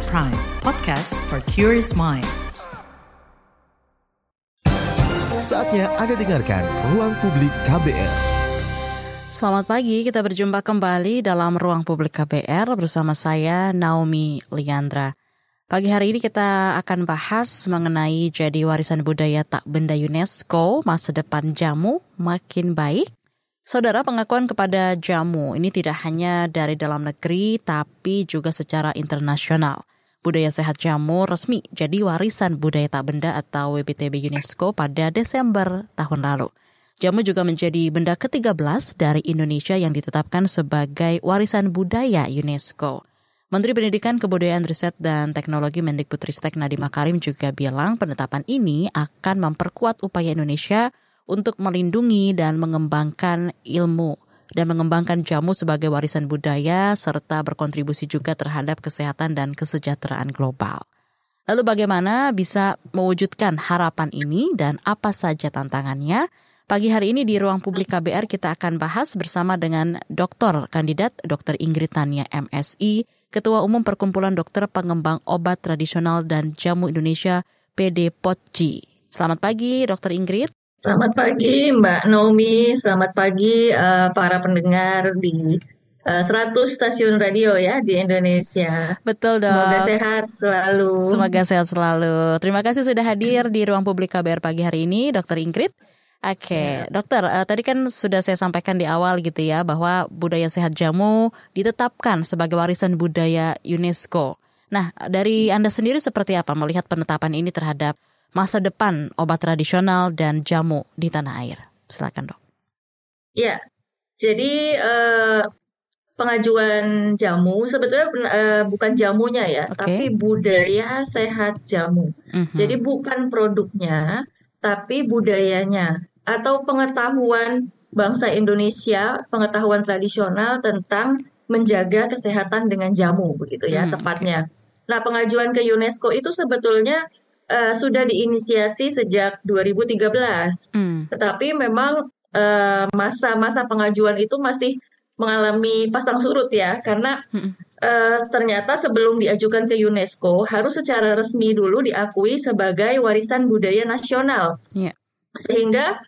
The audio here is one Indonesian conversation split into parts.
At Prime, podcast for curious mind. Saatnya Anda dengarkan Ruang Publik KBR. Selamat pagi, kita berjumpa kembali dalam Ruang Publik KBR bersama saya Naomi Liandra. Pagi hari ini kita akan bahas mengenai jadi warisan budaya tak benda UNESCO, masa depan jamu makin baik. Saudara pengakuan kepada jamu ini tidak hanya dari dalam negeri tapi juga secara internasional. Budaya sehat jamu resmi jadi warisan budaya tak benda atau WBTB UNESCO pada Desember tahun lalu. Jamu juga menjadi benda ke-13 dari Indonesia yang ditetapkan sebagai warisan budaya UNESCO. Menteri Pendidikan, Kebudayaan, Riset, dan Teknologi Mendikbudristek Nadiem Makarim juga bilang penetapan ini akan memperkuat upaya Indonesia untuk melindungi dan mengembangkan ilmu dan mengembangkan jamu sebagai warisan budaya serta berkontribusi juga terhadap kesehatan dan kesejahteraan global. Lalu bagaimana bisa mewujudkan harapan ini dan apa saja tantangannya? Pagi hari ini di ruang publik KBR kita akan bahas bersama dengan Dr. Kandidat Dr. Ingrid Tania MSI, Ketua Umum Perkumpulan Dokter Pengembang Obat Tradisional dan Jamu Indonesia PD POTJI. Selamat pagi Dr. Ingrid. Selamat pagi Mbak Naomi, selamat pagi uh, para pendengar di uh, 100 stasiun radio ya di Indonesia. Betul dok. Semoga sehat selalu. Semoga sehat selalu. Terima kasih sudah hadir di ruang publik KBR pagi hari ini, Dr. Ingrid. Oke, okay. ya. dokter, uh, tadi kan sudah saya sampaikan di awal gitu ya bahwa budaya sehat jamu ditetapkan sebagai warisan budaya UNESCO. Nah, dari Anda sendiri seperti apa melihat penetapan ini terhadap masa depan obat tradisional dan jamu di tanah air? Silakan, Dok. Ya. Jadi uh, pengajuan jamu sebetulnya uh, bukan jamunya ya, okay. tapi budaya sehat jamu. Uh mhm. -huh. Jadi bukan produknya, tapi budayanya atau pengetahuan bangsa Indonesia, pengetahuan tradisional tentang menjaga kesehatan dengan jamu begitu ya hmm, tepatnya. Okay. Nah, pengajuan ke UNESCO itu sebetulnya uh, sudah diinisiasi sejak 2013. Hmm. Tetapi memang eh, masa-masa uh, pengajuan itu masih mengalami pasang surut ya karena hmm. uh, ternyata sebelum diajukan ke UNESCO harus secara resmi dulu diakui sebagai warisan budaya nasional. Yeah. Sehingga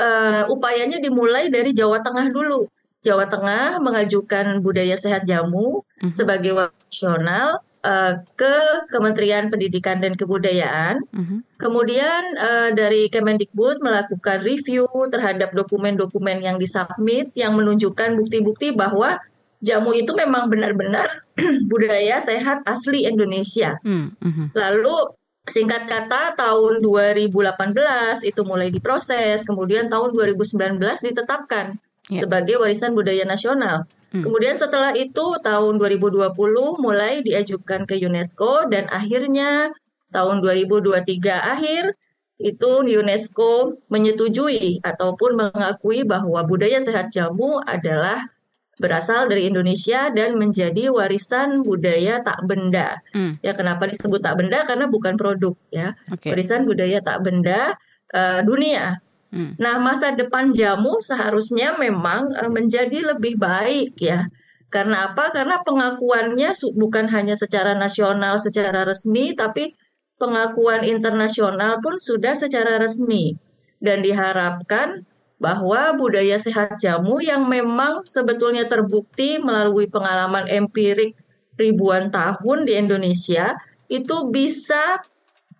uh, upayanya dimulai dari Jawa Tengah dulu. Jawa Tengah mengajukan budaya sehat jamu uh-huh. sebagai nasional uh, ke Kementerian Pendidikan dan Kebudayaan. Uh-huh. Kemudian uh, dari Kemendikbud melakukan review terhadap dokumen-dokumen yang disubmit yang menunjukkan bukti-bukti bahwa jamu itu memang benar-benar budaya sehat asli Indonesia. Uh-huh. Lalu Singkat kata tahun 2018 itu mulai diproses, kemudian tahun 2019 ditetapkan yeah. sebagai warisan budaya nasional. Hmm. Kemudian setelah itu tahun 2020 mulai diajukan ke UNESCO dan akhirnya tahun 2023 akhir itu UNESCO menyetujui ataupun mengakui bahwa budaya sehat jamu adalah berasal dari Indonesia dan menjadi warisan budaya tak benda. Hmm. Ya kenapa disebut tak benda? Karena bukan produk ya. Okay. Warisan budaya tak benda uh, dunia. Hmm. Nah masa depan jamu seharusnya memang uh, menjadi lebih baik ya. Karena apa? Karena pengakuannya bukan hanya secara nasional, secara resmi, tapi pengakuan internasional pun sudah secara resmi dan diharapkan bahwa budaya sehat jamu yang memang sebetulnya terbukti melalui pengalaman empirik ribuan tahun di Indonesia itu bisa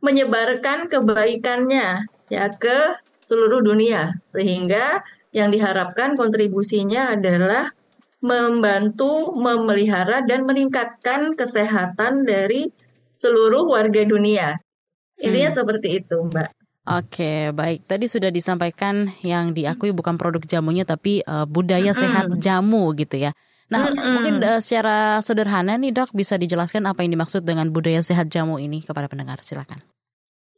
menyebarkan kebaikannya ya ke seluruh dunia sehingga yang diharapkan kontribusinya adalah membantu memelihara dan meningkatkan kesehatan dari seluruh warga dunia. Intinya hmm. seperti itu, Mbak. Oke, baik. Tadi sudah disampaikan yang diakui bukan produk jamunya tapi uh, budaya sehat jamu gitu ya. Nah, mm -hmm. mungkin uh, secara sederhana nih dok bisa dijelaskan apa yang dimaksud dengan budaya sehat jamu ini kepada pendengar. Silakan.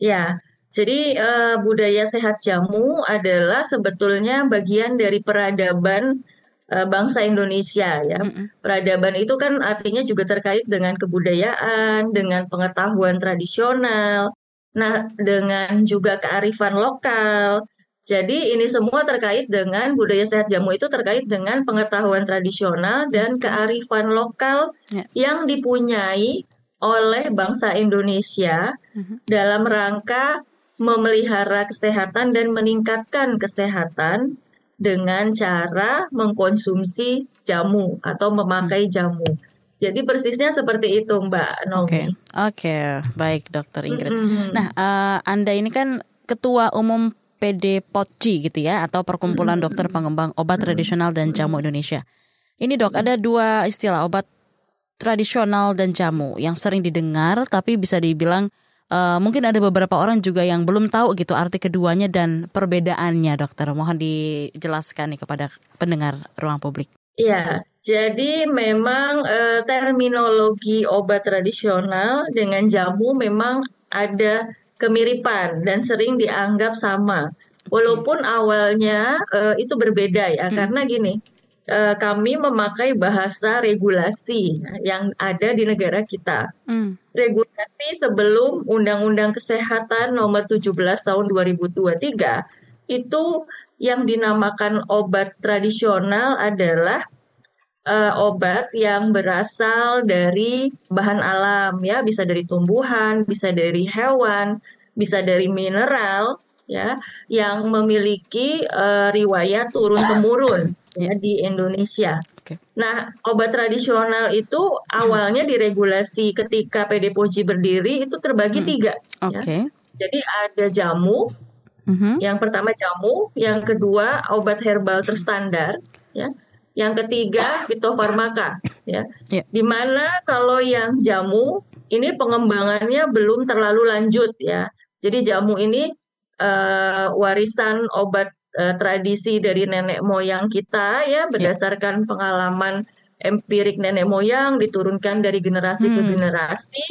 Ya, jadi uh, budaya sehat jamu adalah sebetulnya bagian dari peradaban uh, bangsa Indonesia ya. Mm -hmm. Peradaban itu kan artinya juga terkait dengan kebudayaan, dengan pengetahuan tradisional, Nah, dengan juga kearifan lokal. Jadi ini semua terkait dengan budaya sehat jamu itu terkait dengan pengetahuan tradisional dan kearifan lokal ya. yang dipunyai oleh bangsa Indonesia uh-huh. dalam rangka memelihara kesehatan dan meningkatkan kesehatan dengan cara mengkonsumsi jamu atau memakai hmm. jamu. Jadi persisnya seperti itu, Mbak Nomi. Oke, okay. okay. baik, Dokter Ingrid. Mm -hmm. Nah, uh, Anda ini kan Ketua Umum PD POTJI gitu ya, atau Perkumpulan mm -hmm. Dokter Pengembang Obat Tradisional dan Jamu Indonesia. Ini dok, ada dua istilah obat tradisional dan jamu yang sering didengar, tapi bisa dibilang uh, mungkin ada beberapa orang juga yang belum tahu gitu arti keduanya dan perbedaannya, dokter. Mohon dijelaskan nih kepada pendengar ruang publik. Iya, jadi memang uh, terminologi obat tradisional dengan jamu memang ada kemiripan dan sering dianggap sama. Walaupun awalnya uh, itu berbeda ya, hmm. karena gini, uh, kami memakai bahasa regulasi yang ada di negara kita. Hmm. Regulasi sebelum Undang-Undang Kesehatan Nomor 17 Tahun 2023 itu yang dinamakan obat tradisional adalah uh, obat yang berasal dari bahan alam ya, bisa dari tumbuhan, bisa dari hewan, bisa dari mineral ya, yang memiliki uh, riwayat turun temurun ya di Indonesia. Okay. Nah, obat tradisional itu awalnya diregulasi ketika PD POJI berdiri itu terbagi hmm. tiga. Okay. Ya. Jadi ada jamu, Mm-hmm. Yang pertama jamu, yang kedua obat herbal terstandar, ya. Yang ketiga fitofarmaka, ya. Yeah. Di mana kalau yang jamu ini pengembangannya belum terlalu lanjut, ya. Jadi jamu ini uh, warisan obat uh, tradisi dari nenek moyang kita, ya, berdasarkan yeah. pengalaman empirik nenek moyang diturunkan dari generasi hmm. ke generasi.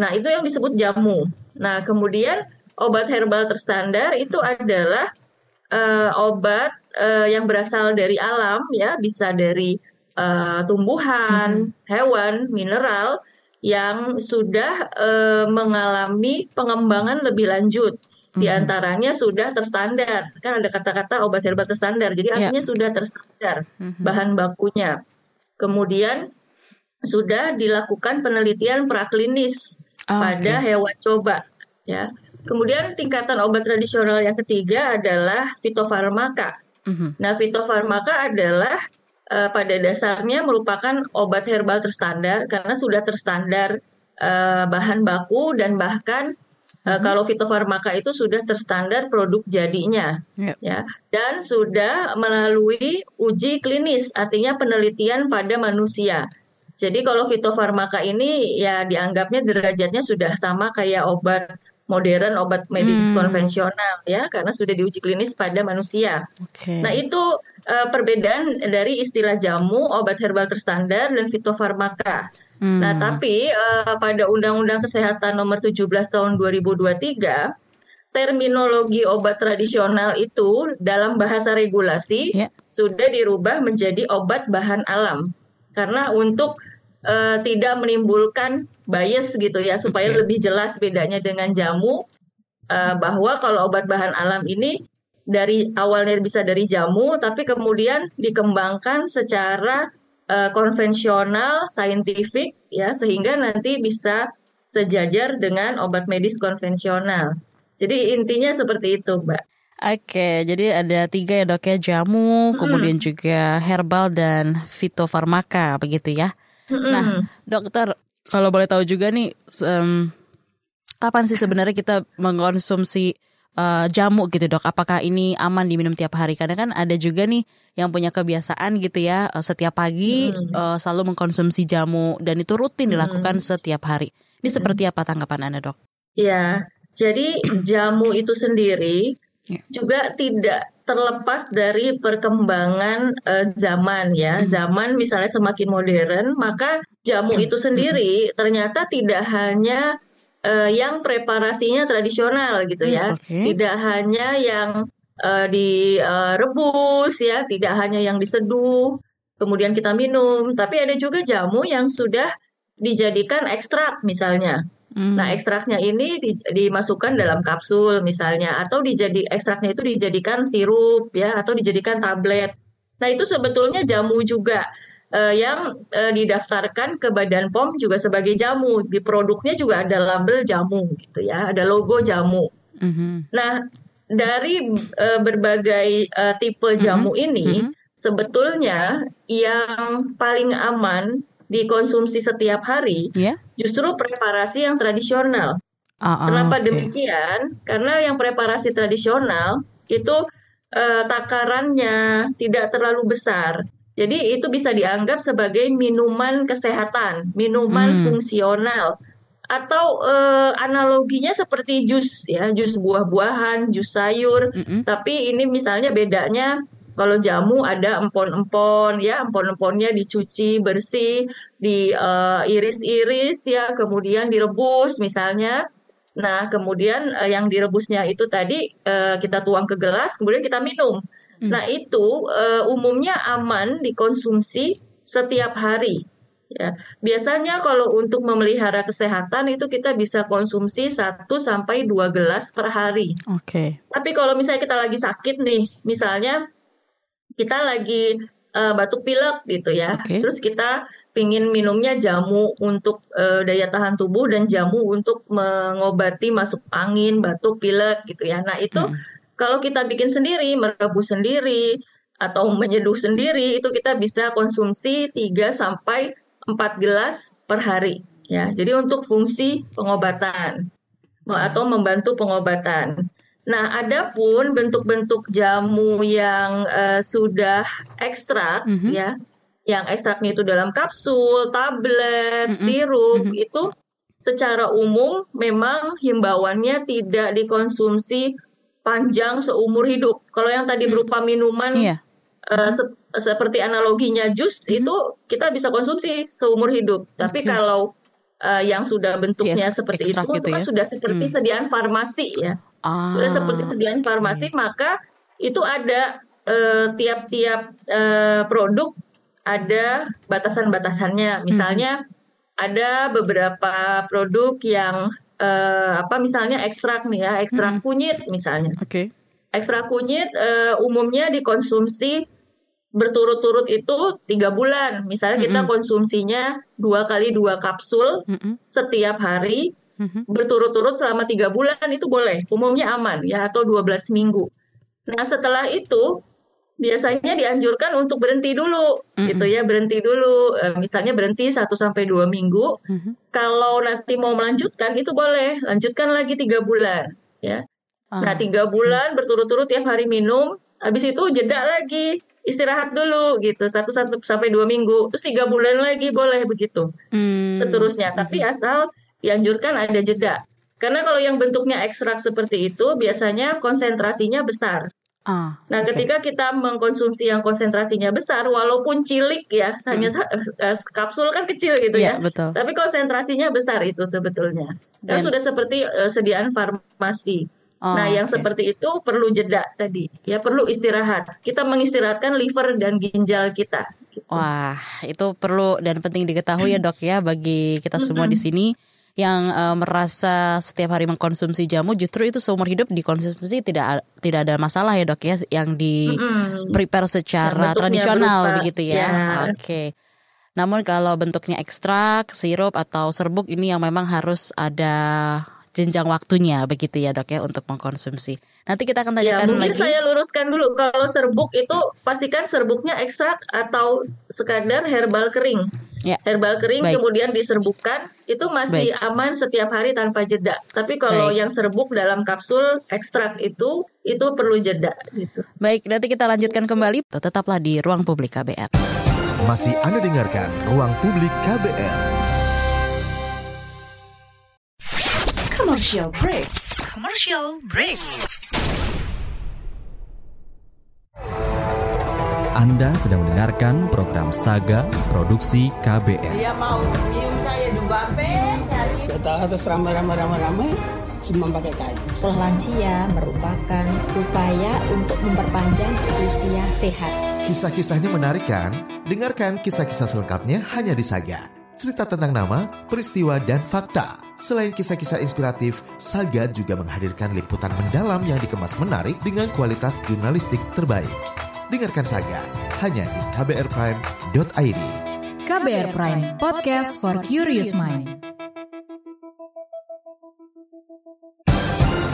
Nah itu yang disebut jamu. Nah kemudian obat herbal terstandar itu adalah uh, obat uh, yang berasal dari alam ya, bisa dari uh, tumbuhan, hmm. hewan, mineral yang sudah uh, mengalami pengembangan lebih lanjut. Di hmm. antaranya sudah terstandar. Kan ada kata-kata obat herbal terstandar. Jadi ya. artinya yeah. sudah terstandar hmm. bahan bakunya. Kemudian sudah dilakukan penelitian praklinis oh, pada okay. hewan coba ya Kemudian tingkatan obat tradisional yang ketiga adalah fitofarmaka. Mm-hmm. Nah, fitofarmaka adalah uh, pada dasarnya merupakan obat herbal terstandar karena sudah terstandar uh, bahan baku dan bahkan Uh, hmm. Kalau fitofarmaka itu sudah terstandar produk jadinya, yep. ya, dan sudah melalui uji klinis, artinya penelitian pada manusia. Jadi kalau fitofarmaka ini ya dianggapnya derajatnya sudah sama kayak obat modern obat medis hmm. konvensional ya karena sudah diuji klinis pada manusia. Okay. Nah itu uh, perbedaan dari istilah jamu, obat herbal terstandar dan fitofarmaka. Hmm. Nah tapi uh, pada Undang-Undang Kesehatan Nomor 17 Tahun 2023 terminologi obat tradisional itu dalam bahasa regulasi yeah. sudah dirubah menjadi obat bahan alam karena untuk uh, tidak menimbulkan bias gitu ya supaya okay. lebih jelas bedanya dengan jamu uh, bahwa kalau obat bahan alam ini dari awalnya bisa dari jamu tapi kemudian dikembangkan secara uh, konvensional saintifik ya sehingga nanti bisa sejajar dengan obat medis konvensional. Jadi intinya seperti itu, Mbak. Oke, jadi ada tiga ya dok ya jamu, hmm. kemudian juga herbal dan fitofarmaka begitu ya. Nah, dokter, kalau boleh tahu juga nih, um, kapan sih sebenarnya kita mengkonsumsi uh, jamu gitu dok? Apakah ini aman diminum tiap hari? Karena kan ada juga nih yang punya kebiasaan gitu ya, uh, setiap pagi hmm. uh, selalu mengkonsumsi jamu dan itu rutin dilakukan hmm. setiap hari. Ini hmm. seperti apa tanggapan anda dok? Ya, jadi jamu itu sendiri ya. juga tidak terlepas dari perkembangan uh, zaman ya. Hmm. Zaman misalnya semakin modern, maka jamu itu sendiri ternyata tidak hanya uh, yang preparasinya tradisional gitu ya. Okay. Tidak hanya yang uh, direbus ya, tidak hanya yang diseduh kemudian kita minum, tapi ada juga jamu yang sudah dijadikan ekstrak misalnya. Hmm. Nah, ekstraknya ini di, dimasukkan dalam kapsul misalnya atau dijadi ekstraknya itu dijadikan sirup ya atau dijadikan tablet. Nah, itu sebetulnya jamu juga. Uh, yang uh, didaftarkan ke Badan POM juga sebagai jamu. Di produknya juga ada label jamu gitu ya, ada logo jamu. Mm-hmm. Nah, dari uh, berbagai uh, tipe mm-hmm. jamu mm-hmm. ini, mm-hmm. sebetulnya yang paling aman dikonsumsi setiap hari yeah. justru preparasi yang tradisional. Uh, uh, Kenapa okay. demikian? Karena yang preparasi tradisional itu uh, takarannya tidak terlalu besar. Jadi itu bisa dianggap sebagai minuman kesehatan, minuman hmm. fungsional atau uh, analoginya seperti jus ya, jus buah-buahan, jus sayur. Mm -hmm. Tapi ini misalnya bedanya kalau jamu ada empon-empon ya, empon-emponnya dicuci bersih, diiris-iris uh, ya, kemudian direbus misalnya. Nah, kemudian uh, yang direbusnya itu tadi uh, kita tuang ke gelas, kemudian kita minum. Hmm. Nah, itu uh, umumnya aman dikonsumsi setiap hari. Ya, biasanya kalau untuk memelihara kesehatan itu kita bisa konsumsi 1 sampai 2 gelas per hari. Oke. Okay. Tapi kalau misalnya kita lagi sakit nih, misalnya kita lagi uh, batuk pilek gitu ya. Okay. Terus kita pingin minumnya jamu untuk uh, daya tahan tubuh dan jamu untuk mengobati masuk angin, batuk pilek gitu ya. Nah, itu hmm kalau kita bikin sendiri, merebus sendiri atau menyeduh sendiri itu kita bisa konsumsi 3 sampai 4 gelas per hari ya. Jadi untuk fungsi pengobatan atau membantu pengobatan. Nah, ada pun bentuk-bentuk jamu yang uh, sudah ekstrak mm -hmm. ya, yang ekstraknya itu dalam kapsul, tablet, mm -hmm. sirup mm -hmm. itu secara umum memang himbauannya tidak dikonsumsi panjang seumur hidup. Kalau yang tadi hmm. berupa minuman yeah. uh, se seperti analoginya jus hmm. itu kita bisa konsumsi seumur hidup. Tapi kalau uh, yang sudah bentuknya yes, seperti itu, gitu itu kan ya? sudah seperti hmm. sediaan farmasi ya. Ah, sudah seperti sediaan farmasi, okay. maka itu ada eh, tiap-tiap uh, uh, produk ada batasan-batasannya. Misalnya hmm. ada beberapa produk yang uh, apa misalnya ekstrak nih ya, ekstrak hmm. kunyit misalnya. Oke. Okay. Ekstrak kunyit uh, umumnya dikonsumsi berturut-turut itu tiga bulan. Misalnya mm -hmm. kita konsumsinya dua kali dua kapsul mm -hmm. setiap hari mm -hmm. berturut-turut selama tiga bulan itu boleh. Umumnya aman ya atau 12 minggu. Nah setelah itu biasanya dianjurkan untuk berhenti dulu mm-hmm. gitu ya berhenti dulu. E, misalnya berhenti 1 sampai dua minggu. Mm-hmm. kalau nanti mau melanjutkan itu boleh. Lanjutkan lagi tiga bulan ya. Uh. nah tiga bulan berturut-turut tiap hari minum habis itu jeda lagi istirahat dulu gitu. Satu sampai dua minggu. Terus tiga bulan lagi boleh begitu. Mm-hmm. seterusnya. Tapi asal dianjurkan ada jeda. Karena kalau yang bentuknya ekstrak seperti itu biasanya konsentrasinya besar Ah, nah, okay. ketika kita mengkonsumsi yang konsentrasinya besar, walaupun cilik ya, hanya hmm. kapsul kan kecil gitu yeah, ya, betul. tapi konsentrasinya besar itu sebetulnya. Dan, Dan sudah seperti uh, sediaan farmasi. Oh, nah, yang okay. seperti itu perlu jeda tadi, ya perlu istirahat. Kita mengistirahatkan liver dan ginjal kita. Gitu. Wah, itu perlu dan penting diketahui ya dok ya bagi kita semua di sini yang uh, merasa setiap hari mengkonsumsi jamu justru itu seumur hidup dikonsumsi tidak tidak ada masalah ya dok ya yang di prepare secara tradisional berupa, begitu ya. ya. Oke. Okay. Namun kalau bentuknya ekstrak, sirup atau serbuk ini yang memang harus ada jenjang waktunya begitu ya dok ya untuk mengkonsumsi. Nanti kita akan ya, tanyakan ya, mungkin lagi. saya luruskan dulu kalau serbuk itu pastikan serbuknya ekstrak atau sekadar herbal kering. Ya. Herbal kering Baik. kemudian diserbukkan itu masih Baik. aman setiap hari tanpa jeda. Tapi kalau Baik. yang serbuk dalam kapsul ekstrak itu itu perlu jeda gitu. Baik, nanti kita lanjutkan kembali. Tetaplah di ruang publik KBR. Masih Anda dengarkan Ruang Publik KBR. Commercial break. Commercial break. Anda sedang mendengarkan program Saga Produksi KBR. Dia mau nyium saya juga, Kita harus ramai-ramai-ramai-ramai semua pakai kain. Sekolah lansia merupakan upaya untuk memperpanjang usia sehat. Kisah-kisahnya menarik kan? Dengarkan kisah-kisah selengkapnya hanya di Saga cerita tentang nama, peristiwa, dan fakta. Selain kisah-kisah inspiratif, Saga juga menghadirkan liputan mendalam yang dikemas menarik dengan kualitas jurnalistik terbaik. Dengarkan Saga hanya di kbrprime.id. KBR Prime, podcast for curious mind.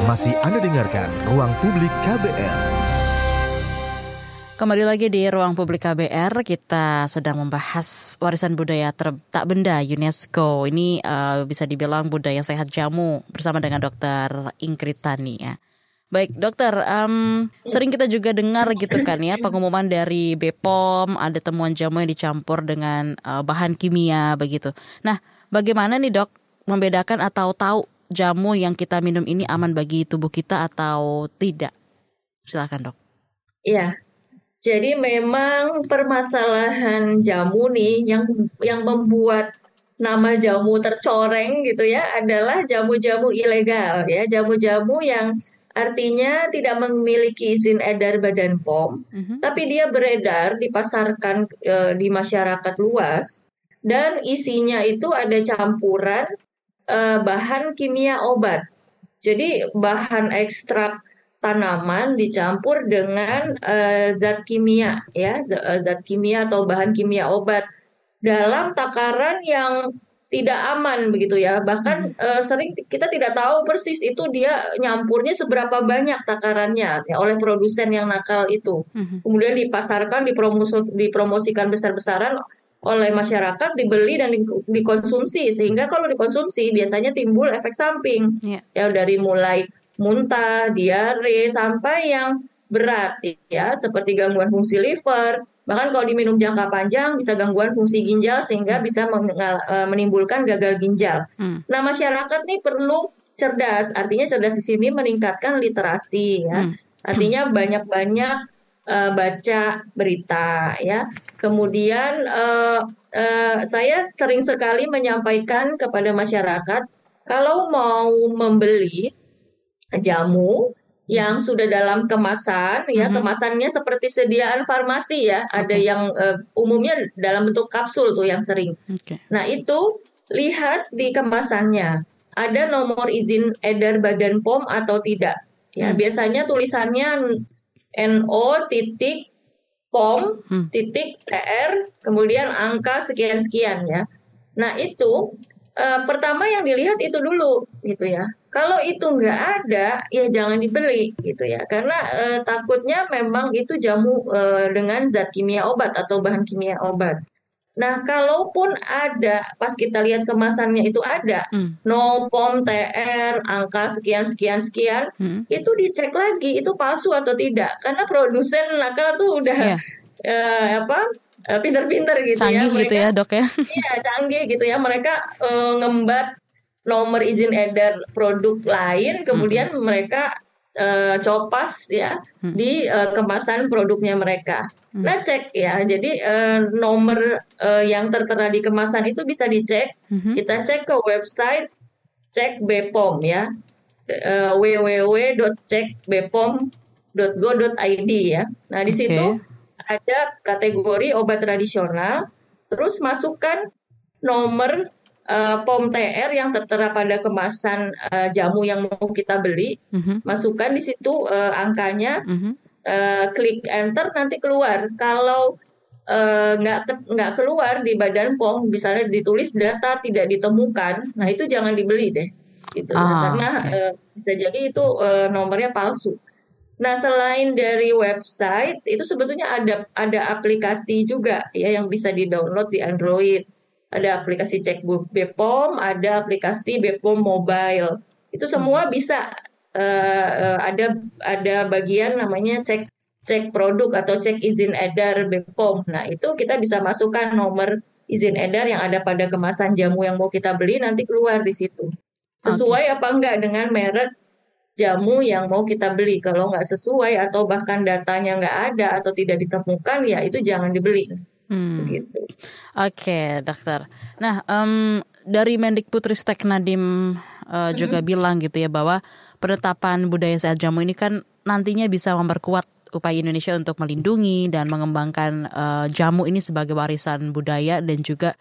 Masih Anda dengarkan Ruang Publik KBR. Kembali lagi di ruang publik KBR, kita sedang membahas warisan budaya ter tak benda UNESCO. Ini uh, bisa dibilang budaya sehat jamu bersama dengan Dokter Ingrid Tani ya. Baik dokter, um, sering kita juga dengar gitu kan ya pengumuman dari BPOM ada temuan jamu yang dicampur dengan uh, bahan kimia begitu. Nah, bagaimana nih dok membedakan atau tahu jamu yang kita minum ini aman bagi tubuh kita atau tidak? Silakan dok. Iya, jadi memang permasalahan jamu nih yang yang membuat nama jamu tercoreng gitu ya adalah jamu-jamu ilegal ya, jamu-jamu yang Artinya tidak memiliki izin edar Badan POM, uh-huh. tapi dia beredar dipasarkan e, di masyarakat luas dan isinya itu ada campuran e, bahan kimia obat. Jadi bahan ekstrak tanaman dicampur dengan e, zat kimia ya, zat kimia atau bahan kimia obat dalam takaran yang tidak aman begitu ya. Bahkan hmm. uh, sering kita tidak tahu persis itu dia nyampurnya seberapa banyak takarannya ya, oleh produsen yang nakal itu. Hmm. Kemudian dipasarkan, dipromosi, dipromosikan besar-besaran oleh masyarakat, dibeli dan dikonsumsi sehingga kalau dikonsumsi biasanya timbul efek samping. Yeah. Ya dari mulai muntah, diare sampai yang berat ya seperti gangguan fungsi liver, Bahkan kalau diminum jangka panjang bisa gangguan fungsi ginjal sehingga bisa e, menimbulkan gagal ginjal. Hmm. Nah, masyarakat nih perlu cerdas. Artinya cerdas di sini meningkatkan literasi ya. Hmm. Artinya banyak-banyak uh, baca berita ya. Kemudian uh, uh, saya sering sekali menyampaikan kepada masyarakat kalau mau membeli jamu yang sudah dalam kemasan ya mm-hmm. kemasannya seperti sediaan farmasi ya okay. ada yang uh, umumnya dalam bentuk kapsul tuh yang sering okay. nah itu lihat di kemasannya ada nomor izin edar badan pom atau tidak ya mm. biasanya tulisannya no titik pom mm. titik tr kemudian angka sekian sekian ya nah itu uh, pertama yang dilihat itu dulu gitu ya kalau itu nggak ada, ya jangan dibeli gitu ya, karena e, takutnya memang itu jamu e, dengan zat kimia obat atau bahan kimia obat. Nah, kalaupun ada, pas kita lihat kemasannya itu ada, hmm. no pom TR, angka sekian sekian sekian, hmm. itu dicek lagi itu palsu atau tidak, karena produsen nakal tuh udah yeah. Iya. apa pinter-pinter gitu canggih ya. Canggih gitu ya dok ya. Iya canggih gitu ya. Mereka uh, ngembat nomor izin edar produk lain, kemudian hmm. mereka uh, copas ya hmm. di uh, kemasan produknya mereka. Hmm. Nah cek ya, jadi uh, nomor uh, yang tertera di kemasan itu bisa dicek. Hmm. Kita cek ke website cek Bepom ya, uh, www.cekbepom.go.id ya. Nah di okay. situ ada kategori obat tradisional, terus masukkan nomor uh, POM TR yang tertera pada kemasan uh, jamu yang mau kita beli, uh-huh. masukkan di situ uh, angkanya, uh-huh. uh, klik enter nanti keluar. Kalau nggak uh, nggak keluar di badan POM, misalnya ditulis data tidak ditemukan, nah itu jangan dibeli deh, gitu. Ah, karena okay. uh, bisa jadi itu uh, nomornya palsu. Nah, selain dari website, itu sebetulnya ada ada aplikasi juga ya yang bisa di-download di Android ada aplikasi cek Bepom, ada aplikasi Bepom Mobile. Itu semua hmm. bisa uh, ada ada bagian namanya cek cek produk atau cek izin edar Bepom. Nah, itu kita bisa masukkan nomor izin edar yang ada pada kemasan jamu yang mau kita beli nanti keluar di situ. Sesuai okay. apa enggak dengan merek jamu yang mau kita beli. Kalau nggak sesuai atau bahkan datanya nggak ada atau tidak ditemukan, ya itu jangan dibeli. Hmm. Begitu. Oke, okay, dokter. Nah, um, dari Mendikbudristek Nadim uh, juga hmm. bilang gitu ya bahwa penetapan budaya sehat jamu ini kan nantinya bisa memperkuat upaya Indonesia untuk melindungi dan mengembangkan uh, jamu ini sebagai warisan budaya dan juga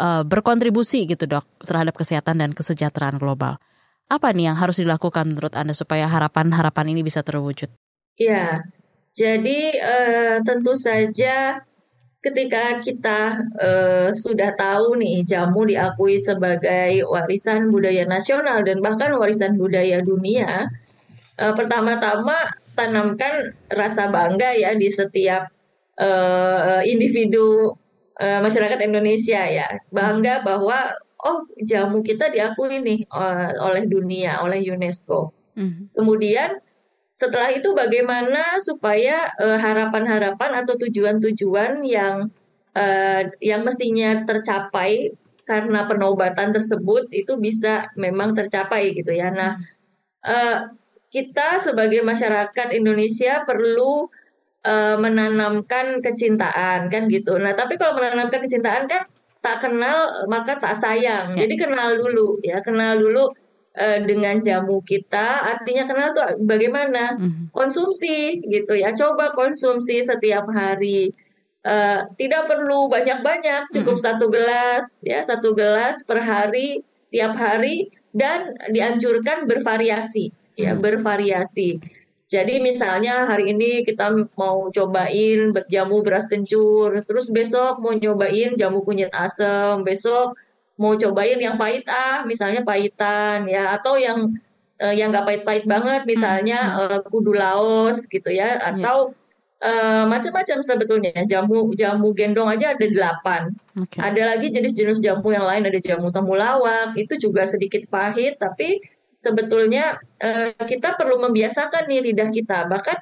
uh, berkontribusi gitu dok terhadap kesehatan dan kesejahteraan global. Apa nih yang harus dilakukan menurut Anda supaya harapan-harapan ini bisa terwujud? Ya, jadi uh, tentu saja ketika kita uh, sudah tahu nih jamu diakui sebagai warisan budaya nasional dan bahkan warisan budaya dunia, uh, pertama-tama tanamkan rasa bangga ya di setiap uh, individu uh, masyarakat Indonesia ya, bangga bahwa oh jamu kita diakui nih oleh dunia, oleh UNESCO. Mm. Kemudian setelah itu bagaimana supaya eh, harapan-harapan atau tujuan-tujuan yang uh, yang mestinya tercapai karena penobatan tersebut itu bisa memang tercapai gitu ya. Nah, uh, kita sebagai masyarakat Indonesia perlu uh, menanamkan kecintaan kan gitu. Nah, tapi kalau menanamkan kecintaan kan tak kenal maka tak sayang. Ya. Jadi kenal dulu ya, kenal dulu uh, dengan jamu kita artinya kenal tuh bagaimana mm-hmm. konsumsi gitu ya coba konsumsi setiap hari uh, tidak perlu banyak-banyak cukup mm-hmm. satu gelas ya satu gelas per hari tiap hari dan dianjurkan bervariasi ya mm-hmm. bervariasi jadi misalnya hari ini kita mau cobain berjamu beras kencur, terus besok mau nyobain jamu kunyit asam, besok mau cobain yang pahit ah misalnya pahitan ya atau yang uh, yang nggak pahit-pahit banget misalnya hmm. uh, kudu laos gitu ya iya. atau yeah. uh, macam-macam sebetulnya jamu jamu gendong aja ada delapan okay. ada lagi jenis-jenis jamu yang lain ada jamu temulawak itu juga sedikit pahit tapi sebetulnya uh, kita perlu membiasakan nih lidah kita bahkan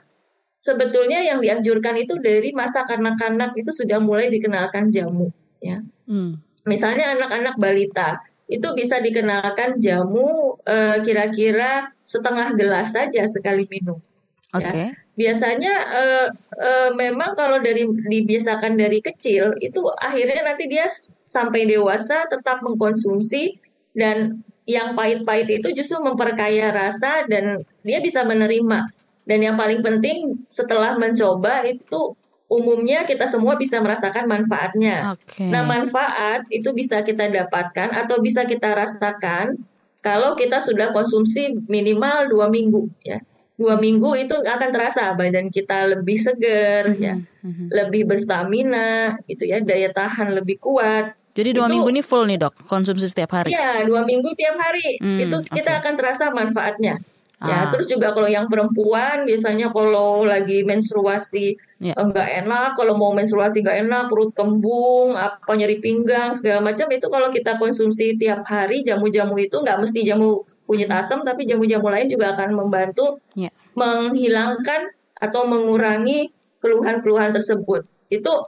sebetulnya yang dianjurkan itu dari masa kanak-kanak itu sudah mulai dikenalkan jamu ya hmm. Misalnya anak-anak balita itu bisa dikenalkan jamu eh, kira-kira setengah gelas saja sekali minum. Okay. Ya. Biasanya uh, uh, memang kalau dari dibiasakan dari kecil itu akhirnya nanti dia sampai dewasa tetap mengkonsumsi dan yang pahit-pahit itu justru memperkaya rasa dan dia bisa menerima. Dan yang paling penting setelah mencoba itu umumnya kita semua bisa merasakan manfaatnya. Okay. Nah, manfaat itu bisa kita dapatkan atau bisa kita rasakan kalau kita sudah konsumsi minimal dua minggu ya. Dua minggu itu akan terasa badan kita lebih seger mm -hmm. ya, mm -hmm. lebih berstamina gitu ya, daya tahan lebih kuat. Jadi dua itu, minggu ini full nih dok, konsumsi setiap hari? Iya, dua minggu tiap hari. Mm, itu kita okay. akan terasa manfaatnya. Ya, ah. terus juga kalau yang perempuan biasanya kalau lagi menstruasi ya. enggak enak, kalau mau menstruasi enggak enak, perut kembung, apa nyeri pinggang segala macam itu kalau kita konsumsi tiap hari jamu-jamu itu enggak mesti jamu kunyit asam tapi jamu-jamu lain juga akan membantu ya. menghilangkan atau mengurangi keluhan-keluhan tersebut. Itu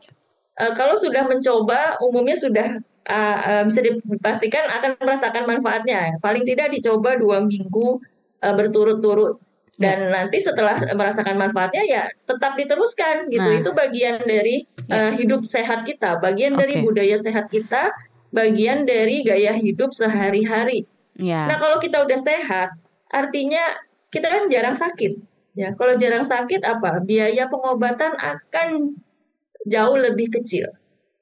uh, kalau sudah mencoba umumnya sudah uh, uh, bisa dipastikan akan merasakan manfaatnya. Paling tidak dicoba dua minggu uh, berturut-turut dan ya. nanti setelah merasakan manfaatnya ya tetap diteruskan gitu. Nah. Itu bagian dari uh, hidup sehat kita, bagian okay. dari budaya sehat kita, bagian dari gaya hidup sehari-hari. Ya. Nah, kalau kita udah sehat, artinya kita kan jarang sakit. Ya, kalau jarang sakit apa? Biaya pengobatan akan jauh lebih kecil.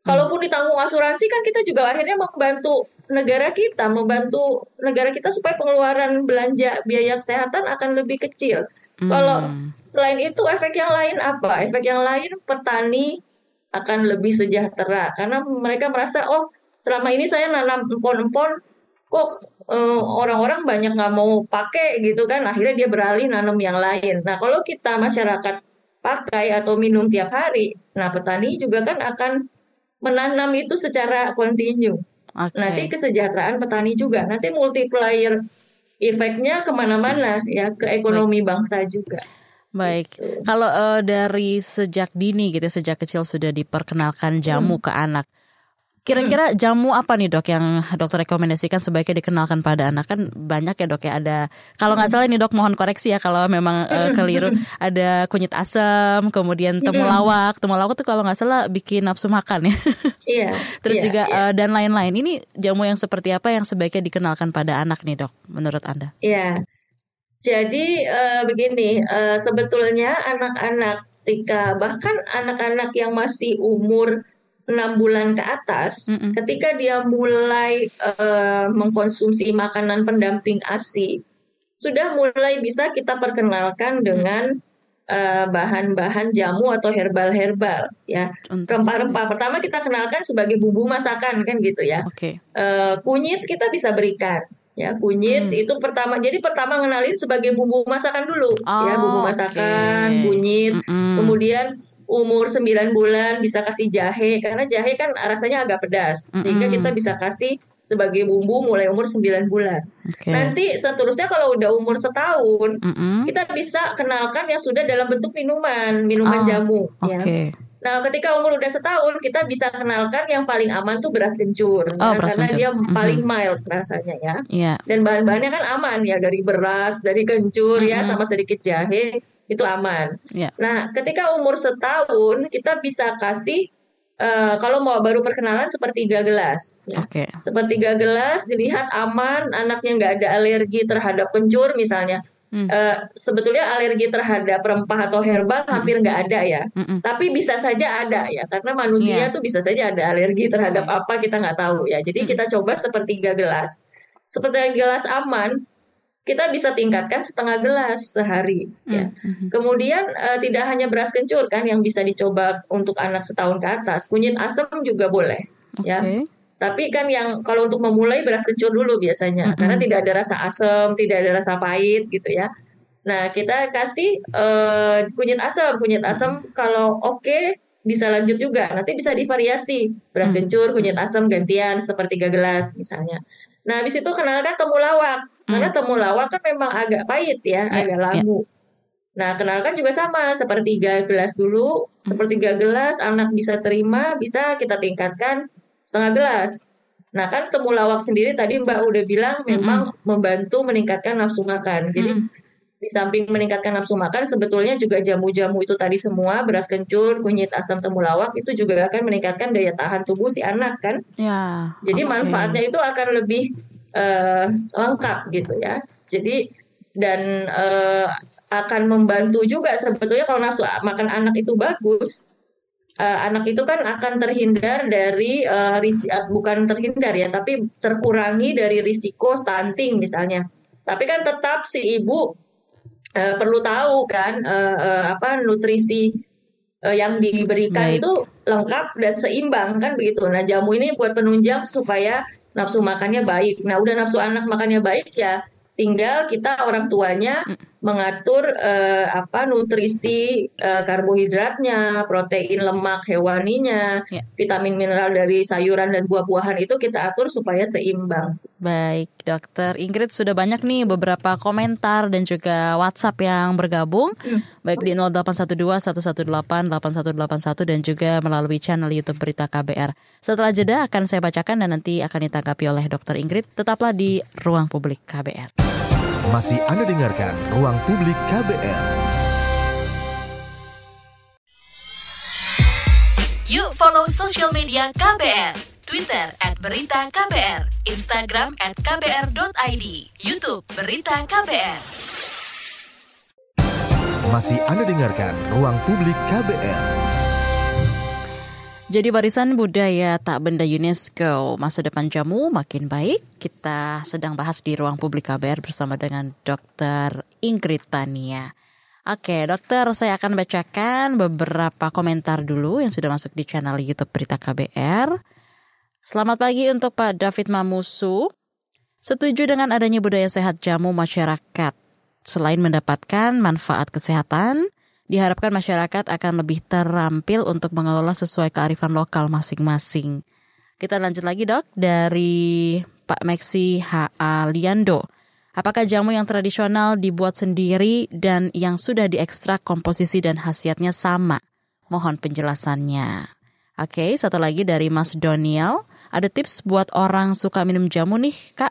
Kalaupun ditanggung asuransi kan kita juga akhirnya membantu negara kita, membantu negara kita supaya pengeluaran belanja biaya kesehatan akan lebih kecil. Hmm. Kalau selain itu efek yang lain apa? Efek yang lain petani akan lebih sejahtera karena mereka merasa oh selama ini saya nanam empon-empon kok uh, orang-orang banyak nggak mau pakai gitu kan akhirnya dia beralih nanam yang lain. Nah kalau kita masyarakat pakai atau minum tiap hari, nah petani juga kan akan menanam itu secara kontinu. Okay. Nanti kesejahteraan petani juga, nanti multiplier efeknya ke mana-mana ya ke ekonomi Baik. bangsa juga. Baik, gitu. kalau uh, dari sejak dini gitu, sejak kecil sudah diperkenalkan jamu hmm. ke anak, Kira-kira jamu apa nih dok yang dokter rekomendasikan sebaiknya dikenalkan pada anak? Kan banyak ya dok ya ada kalau nggak salah ini dok mohon koreksi ya kalau memang uh, keliru. Ada kunyit asam kemudian temulawak. Temulawak tuh kalau nggak salah bikin nafsu makan ya. Iya terus iya, juga iya. Uh, dan lain-lain. Ini jamu yang seperti apa yang sebaiknya dikenalkan pada anak nih dok menurut anda? Iya. Jadi uh, begini uh, sebetulnya anak-anak ketika bahkan anak-anak yang masih umur enam bulan ke atas, mm -mm. ketika dia mulai uh, mengkonsumsi makanan pendamping ASI, sudah mulai bisa kita perkenalkan dengan bahan bahan-bahan jamu atau herbal-herbal ya. Rempah-rempah pertama kita kenalkan sebagai bumbu masakan kan gitu ya. Okay. Uh, kunyit kita bisa berikan ya kunyit hmm. itu pertama jadi pertama ngenalin sebagai bumbu masakan dulu oh, ya bumbu masakan okay. kunyit mm -mm. kemudian umur 9 bulan bisa kasih jahe karena jahe kan rasanya agak pedas sehingga kita bisa kasih sebagai bumbu mulai umur 9 bulan. Okay. Nanti seterusnya kalau udah umur setahun, mm -hmm. kita bisa kenalkan yang sudah dalam bentuk minuman, minuman oh, jamu. Okay. Ya. Nah, ketika umur udah setahun, kita bisa kenalkan yang paling aman tuh beras kencur, oh, ya, beras karena kencur. dia mm -hmm. paling mild rasanya ya. Yeah. Dan bahan-bahannya kan aman ya dari beras, dari kencur mm -hmm. ya, sama sedikit jahe itu aman. Yeah. Nah, ketika umur setahun, kita bisa kasih Uh, kalau mau baru perkenalan sepertiga gelas, ya. Okay. sepertiga gelas dilihat aman, anaknya nggak ada alergi terhadap kencur misalnya. Hmm. Uh, sebetulnya alergi terhadap rempah atau herbal hmm. hampir nggak ada ya, hmm. tapi bisa saja ada ya, karena manusia yeah. tuh bisa saja ada alergi terhadap okay. apa kita nggak tahu ya. Jadi hmm. kita coba sepertiga gelas, sepertiga gelas aman, kita bisa tingkatkan setengah gelas sehari. Mm. Ya. Mm-hmm. Kemudian uh, tidak hanya beras kencur kan yang bisa dicoba untuk anak setahun ke atas, kunyit asam juga boleh. Okay. Ya. Tapi kan yang kalau untuk memulai beras kencur dulu biasanya, mm-hmm. karena tidak ada rasa asam, tidak ada rasa pahit gitu ya. Nah kita kasih uh, kunyit asam, kunyit asam kalau oke okay, bisa lanjut juga. Nanti bisa divariasi beras kencur, kunyit asam gantian seperti tiga gelas misalnya. Nah, habis itu kenalkan temulawak. Hmm. Karena temulawak kan memang agak pahit ya, yeah, agak ya. lagu. Yeah. Nah, kenalkan juga sama, sepertiga gelas dulu, hmm. sepertiga gelas anak bisa terima, bisa kita tingkatkan setengah gelas. Nah, kan temulawak sendiri tadi Mbak udah bilang hmm. memang mm membantu meningkatkan nafsu makan. Jadi mm di samping meningkatkan nafsu makan, sebetulnya juga jamu-jamu itu tadi semua, beras kencur, kunyit asam temulawak itu juga akan meningkatkan daya tahan tubuh si anak kan. Ya. Jadi okay. manfaatnya itu akan lebih uh, lengkap gitu ya. Jadi dan uh, akan membantu juga sebetulnya kalau nafsu makan anak itu bagus. Uh, anak itu kan akan terhindar dari uh, risi, uh, bukan terhindar ya, tapi terkurangi dari risiko stunting misalnya. Tapi kan tetap si ibu uh, perlu tahu kan uh, uh, apa nutrisi uh, yang diberikan Baik. itu lengkap dan seimbang kan begitu. Nah jamu ini buat penunjang supaya nafsu makannya baik. Nah udah nafsu anak makannya baik ya tinggal kita orang tuanya mengatur uh, apa nutrisi uh, karbohidratnya, protein lemak hewaninya, ya. vitamin mineral dari sayuran dan buah-buahan itu kita atur supaya seimbang. Baik, Dokter Ingrid sudah banyak nih beberapa komentar dan juga WhatsApp yang bergabung, hmm. baik di 0812 118 8181 dan juga melalui channel YouTube Berita KBR. Setelah jeda akan saya bacakan dan nanti akan ditanggapi oleh Dokter Ingrid. Tetaplah di Ruang Publik KBR. Masih Anda dengarkan Ruang Publik KBR. Yuk follow social media KBR. Twitter at Berita KBR, Instagram at KBR.id, Youtube Berita KBR. Masih Anda dengarkan Ruang Publik KBR. Jadi warisan budaya tak benda UNESCO masa depan jamu makin baik. Kita sedang bahas di ruang publik KBR bersama dengan Dr. Ingrid Tania. Oke, dokter, saya akan bacakan beberapa komentar dulu yang sudah masuk di channel YouTube Berita KBR. Selamat pagi untuk Pak David Mamusu. Setuju dengan adanya budaya sehat jamu masyarakat. Selain mendapatkan manfaat kesehatan, diharapkan masyarakat akan lebih terampil untuk mengelola sesuai kearifan lokal masing-masing. Kita lanjut lagi dok dari Pak Meksi H.A. Liando. Apakah jamu yang tradisional dibuat sendiri dan yang sudah diekstrak komposisi dan khasiatnya sama? Mohon penjelasannya. Oke, satu lagi dari Mas Doniel. Ada tips buat orang suka minum jamu nih, Kak?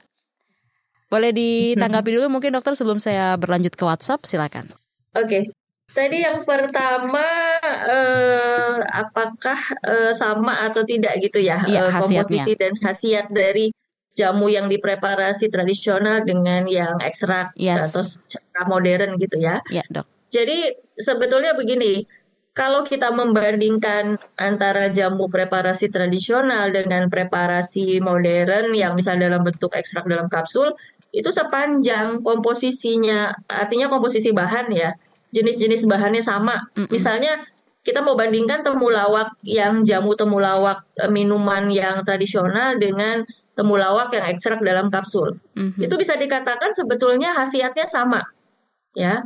Boleh ditanggapi dulu mungkin dokter sebelum saya berlanjut ke WhatsApp, silakan. Oke, Tadi yang pertama eh, apakah eh, sama atau tidak gitu ya, ya eh, komposisi dan khasiat dari jamu yang dipreparasi tradisional dengan yang ekstrak yes. atau secara modern gitu ya. Ya, Dok. Jadi sebetulnya begini, kalau kita membandingkan antara jamu preparasi tradisional dengan preparasi modern yang misalnya dalam bentuk ekstrak dalam kapsul, itu sepanjang komposisinya, artinya komposisi bahan ya, jenis-jenis bahannya sama. Mm -mm. Misalnya kita mau bandingkan temulawak yang jamu temulawak e, minuman yang tradisional dengan temulawak yang ekstrak dalam kapsul. Mm-hmm. Itu bisa dikatakan sebetulnya khasiatnya sama. Ya.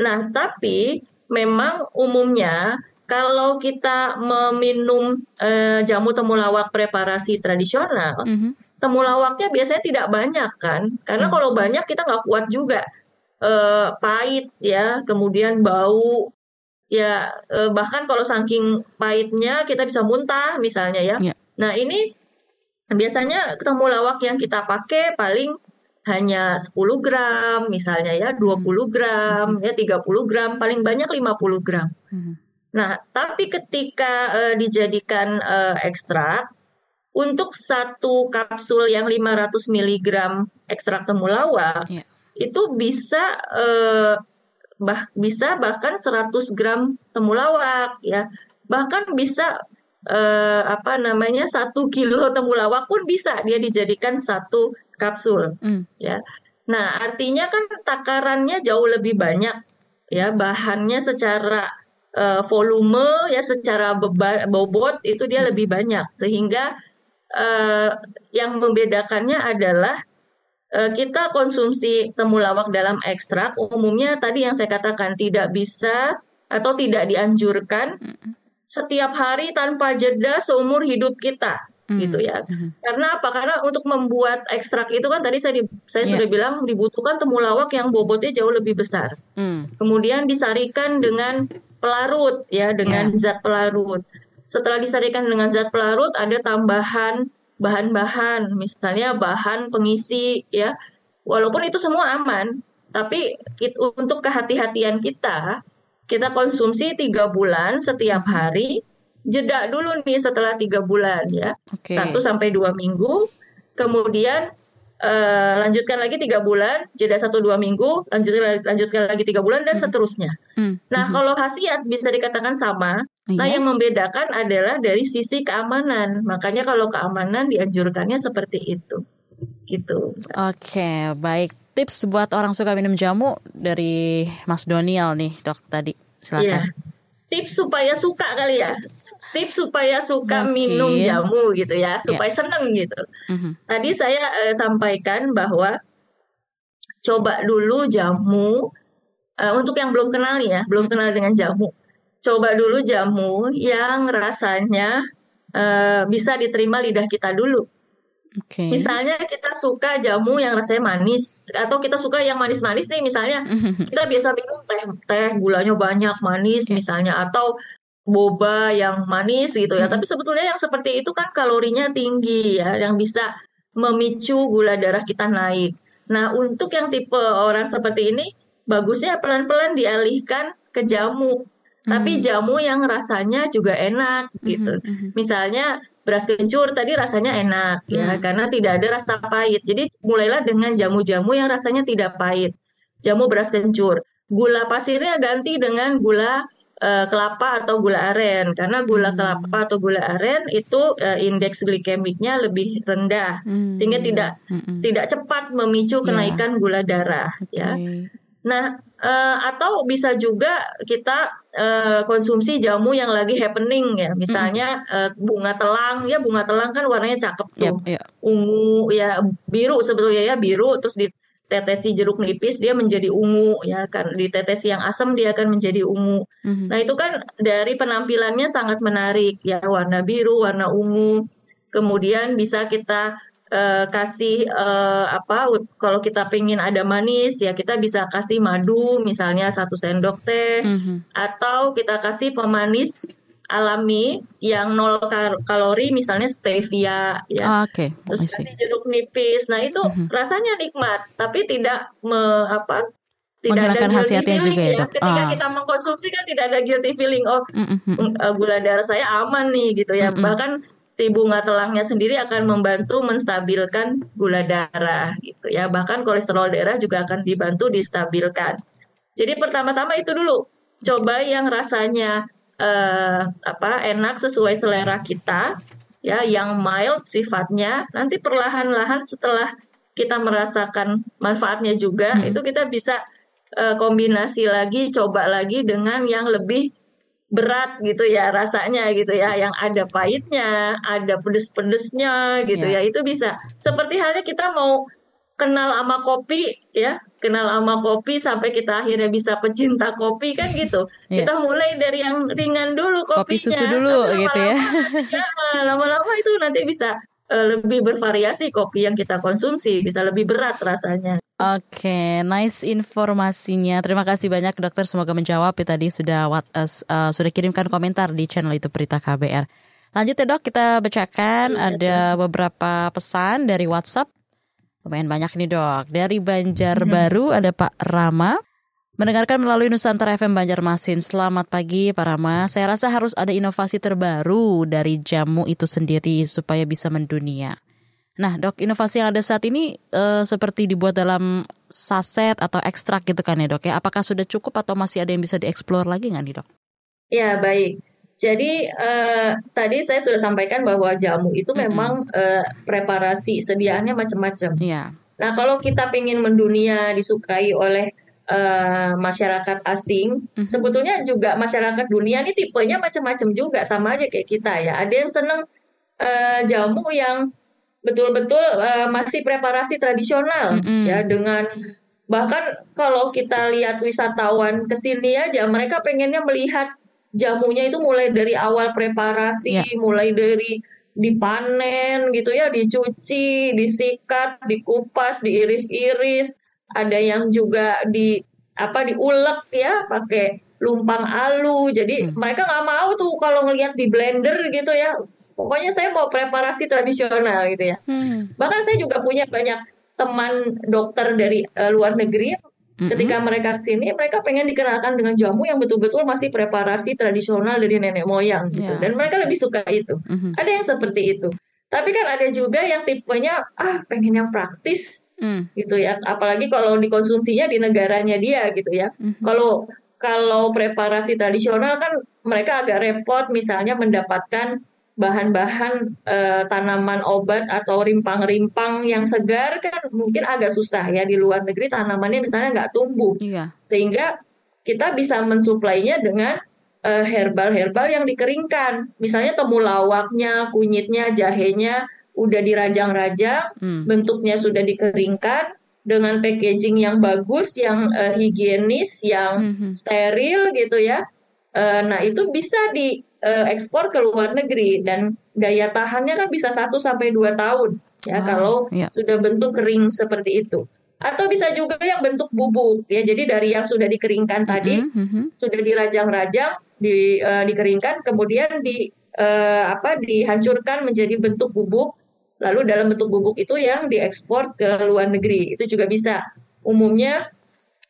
Nah, tapi memang umumnya kalau kita meminum e, jamu temulawak preparasi tradisional, mm-hmm. temulawaknya biasanya tidak banyak kan? Karena mm-hmm. kalau banyak kita nggak kuat juga. E, pahit ya, kemudian bau ya eh, bahkan kalau saking pahitnya kita bisa muntah misalnya ya. ya. Nah ini biasanya temulawak yang kita pakai paling hanya 10 gram misalnya ya 20 gram hmm. ya 30 gram paling banyak 50 gram. Hmm. Nah tapi ketika uh, dijadikan uh, ekstrak untuk satu kapsul yang 500 mg ekstrak temulawak ya. Itu bisa uh, bah, bisa bahkan 100 gram temulawak ya. Bahkan bisa eh, apa namanya satu kilo temulawak pun bisa dia dijadikan satu kapsul mm. ya. Nah artinya kan takarannya jauh lebih banyak ya. Bahannya secara uh, volume ya secara bobot itu dia lebih banyak. Sehingga uh, yang membedakannya adalah Eh, kita konsumsi temulawak dalam ekstrak umumnya tadi yang saya katakan tidak bisa atau tidak dianjurkan setiap hari tanpa jeda seumur hidup kita gitu ya. Mm. Karena apa? Karena untuk membuat ekstrak itu kan tadi saya di, saya yeah. sudah bilang dibutuhkan temulawak yang bobotnya jauh lebih besar. Mm. Kemudian disarikan dengan pelarut ya, dengan yeah. zat pelarut. Setelah disarikan dengan zat pelarut ada tambahan bahan-bahan, misalnya bahan pengisi ya. Walaupun itu semua aman, tapi untuk kehati-hatian kita, kita konsumsi tiga bulan setiap hmm. hari, jeda dulu nih setelah tiga bulan ya, satu okay. sampai dua minggu, kemudian uh, lanjutkan lagi tiga bulan, jeda satu dua minggu, lanjutkan lanjutkan lagi tiga bulan dan mm. seterusnya. Mm. Nah mm. kalau khasiat bisa dikatakan sama. Nah yang membedakan adalah dari sisi keamanan. Makanya kalau keamanan dianjurkannya seperti itu. Gitu. Oke okay, baik. Tips buat orang suka minum jamu dari Mas Donial nih dok tadi. Silakan. Yeah tips supaya suka kali ya tips supaya suka Mungkin. minum jamu gitu ya supaya yeah. seneng gitu mm-hmm. tadi saya uh, sampaikan bahwa coba dulu jamu uh, untuk yang belum kenal ya belum kenal dengan jamu coba dulu jamu yang rasanya uh, bisa diterima lidah kita dulu Okay. Misalnya kita suka jamu yang rasanya manis atau kita suka yang manis-manis nih misalnya kita biasa minum teh teh gulanya banyak manis okay. misalnya atau boba yang manis gitu ya. Mm -hmm. Tapi sebetulnya yang seperti itu kan kalorinya tinggi ya yang bisa memicu gula darah kita naik. Nah, untuk yang tipe orang seperti ini bagusnya pelan-pelan dialihkan ke jamu. Hmm. Tapi jamu yang rasanya juga enak gitu. Hmm. hmm. Misalnya beras kencur tadi rasanya enak ya hmm. karena tidak ada rasa pahit. Jadi mulailah dengan jamu-jamu yang rasanya tidak pahit. Jamu beras kencur. Gula pasirnya ganti dengan gula uh, kelapa atau gula aren karena gula hmm. kelapa atau gula aren itu uh, indeks glikemiknya lebih rendah hmm. sehingga tidak hmm. tidak cepat memicu iya. kenaikan yeah. gula darah okay. ya. Nah, uh, atau bisa juga kita uh, konsumsi jamu yang lagi happening ya, misalnya uh, bunga telang. Ya bunga telang kan warnanya cakep tuh, yep, yep. ungu ya biru sebetulnya ya biru, terus ditetesi jeruk nipis dia menjadi ungu ya kan, ditetesi yang asam dia akan menjadi ungu. Mm-hmm. Nah itu kan dari penampilannya sangat menarik ya. Warna biru, warna ungu, kemudian bisa kita uh, kasih uh, apa kalau kita pengen ada manis ya kita bisa kasih madu misalnya satu sendok teh mm-hmm. atau kita kasih pemanis alami yang nol kal- kalori misalnya stevia ya ah, okay. terus kasih jeruk nipis nah itu mm-hmm. rasanya nikmat tapi tidak me, apa tidak ada khasiatnya juga ya, ya. Ketika ah. kita mengkonsumsi kan tidak ada guilty feeling oh mm-hmm. gula darah saya aman nih gitu ya. Mm-hmm. Bahkan si bunga telangnya sendiri akan membantu menstabilkan gula darah gitu ya. Bahkan kolesterol darah juga akan dibantu distabilkan. Jadi pertama-tama itu dulu coba yang rasanya uh, apa enak sesuai selera kita ya, yang mild sifatnya. Nanti perlahan-lahan setelah kita merasakan manfaatnya juga hmm. itu kita bisa uh, kombinasi lagi, coba lagi dengan yang lebih berat gitu ya rasanya gitu ya. Yang ada pahitnya ada pedes-pedesnya gitu yeah. ya. Itu bisa. Seperti halnya kita mau kenal sama kopi ya kenal sama kopi sampai kita akhirnya bisa pecinta kopi kan gitu. Yeah. kita mulai dari yang ringan dulu kopinya kopi susu dulu gitu ya. lama-lama itu nanti bisa lebih bervariasi kopi yang kita konsumsi bisa lebih berat rasanya Oke, okay, nice informasinya. Terima kasih banyak dokter. Semoga menjawab ya tadi sudah what, uh, uh, sudah kirimkan komentar di channel itu Berita KBR. Lanjut ya dok, kita bacakan ya, ada ya. beberapa pesan dari WhatsApp. Lumayan banyak nih dok. Dari Banjarbaru ada Pak Rama. Mendengarkan melalui Nusantara FM Banjarmasin. Selamat pagi Pak Rama. Saya rasa harus ada inovasi terbaru dari jamu itu sendiri supaya bisa mendunia. Nah, dok, inovasi yang ada saat ini uh, seperti dibuat dalam saset atau ekstrak gitu kan ya dok ya? Apakah sudah cukup atau masih ada yang bisa dieksplor lagi nggak nih dok? Ya baik. Jadi uh, tadi saya sudah sampaikan bahwa jamu itu mm-hmm. memang uh, preparasi sediaannya macam-macam. Yeah. Nah kalau kita ingin mendunia disukai oleh uh, masyarakat asing, mm-hmm. sebetulnya juga masyarakat dunia ini tipenya macam-macam juga sama aja kayak kita ya. Ada yang seneng uh, jamu yang betul-betul uh, masih preparasi tradisional mm -hmm. ya dengan bahkan kalau kita lihat wisatawan ke sini aja mereka pengennya melihat jamunya itu mulai dari awal preparasi, yeah. mulai dari dipanen gitu ya, dicuci, disikat, dikupas, diiris-iris, ada yang juga di apa diulek ya pakai lumpang alu. Jadi hmm. mereka nggak mau tuh kalau ngelihat di blender gitu ya pokoknya saya mau preparasi tradisional gitu ya. Hmm. Bahkan saya juga punya banyak teman dokter dari uh, luar negeri mm-hmm. ketika mereka ke sini mereka pengen dikenalkan dengan jamu yang betul-betul masih preparasi tradisional dari nenek moyang gitu yeah. dan mereka lebih suka itu. Mm-hmm. Ada yang seperti itu. Tapi kan ada juga yang tipenya ah pengen yang praktis mm. gitu ya. Apalagi kalau dikonsumsinya di negaranya dia gitu ya. Mm-hmm. Kalau kalau preparasi tradisional kan mereka agak repot misalnya mendapatkan bahan-bahan uh, tanaman obat atau rimpang-rimpang yang segar kan mungkin agak susah ya di luar negeri tanamannya misalnya nggak tumbuh iya. sehingga kita bisa mensuplainya dengan uh, herbal-herbal yang dikeringkan misalnya temulawaknya kunyitnya jahenya udah dirajang-rajang hmm. bentuknya sudah dikeringkan dengan packaging yang bagus yang uh, higienis yang hmm. steril gitu ya uh, nah itu bisa di uh, ekspor ke luar negeri dan daya tahannya kan bisa 1 sampai 2 tahun ya wow, kalau yeah. sudah bentuk kering seperti itu. Atau bisa juga yang bentuk bubuk ya. Jadi dari yang sudah dikeringkan tadi, mm -hmm. sudah dirajang-rajang, di uh, dikeringkan kemudian di uh, apa dihancurkan menjadi bentuk bubuk. Lalu dalam bentuk bubuk itu yang diekspor ke luar negeri. Itu juga bisa. Umumnya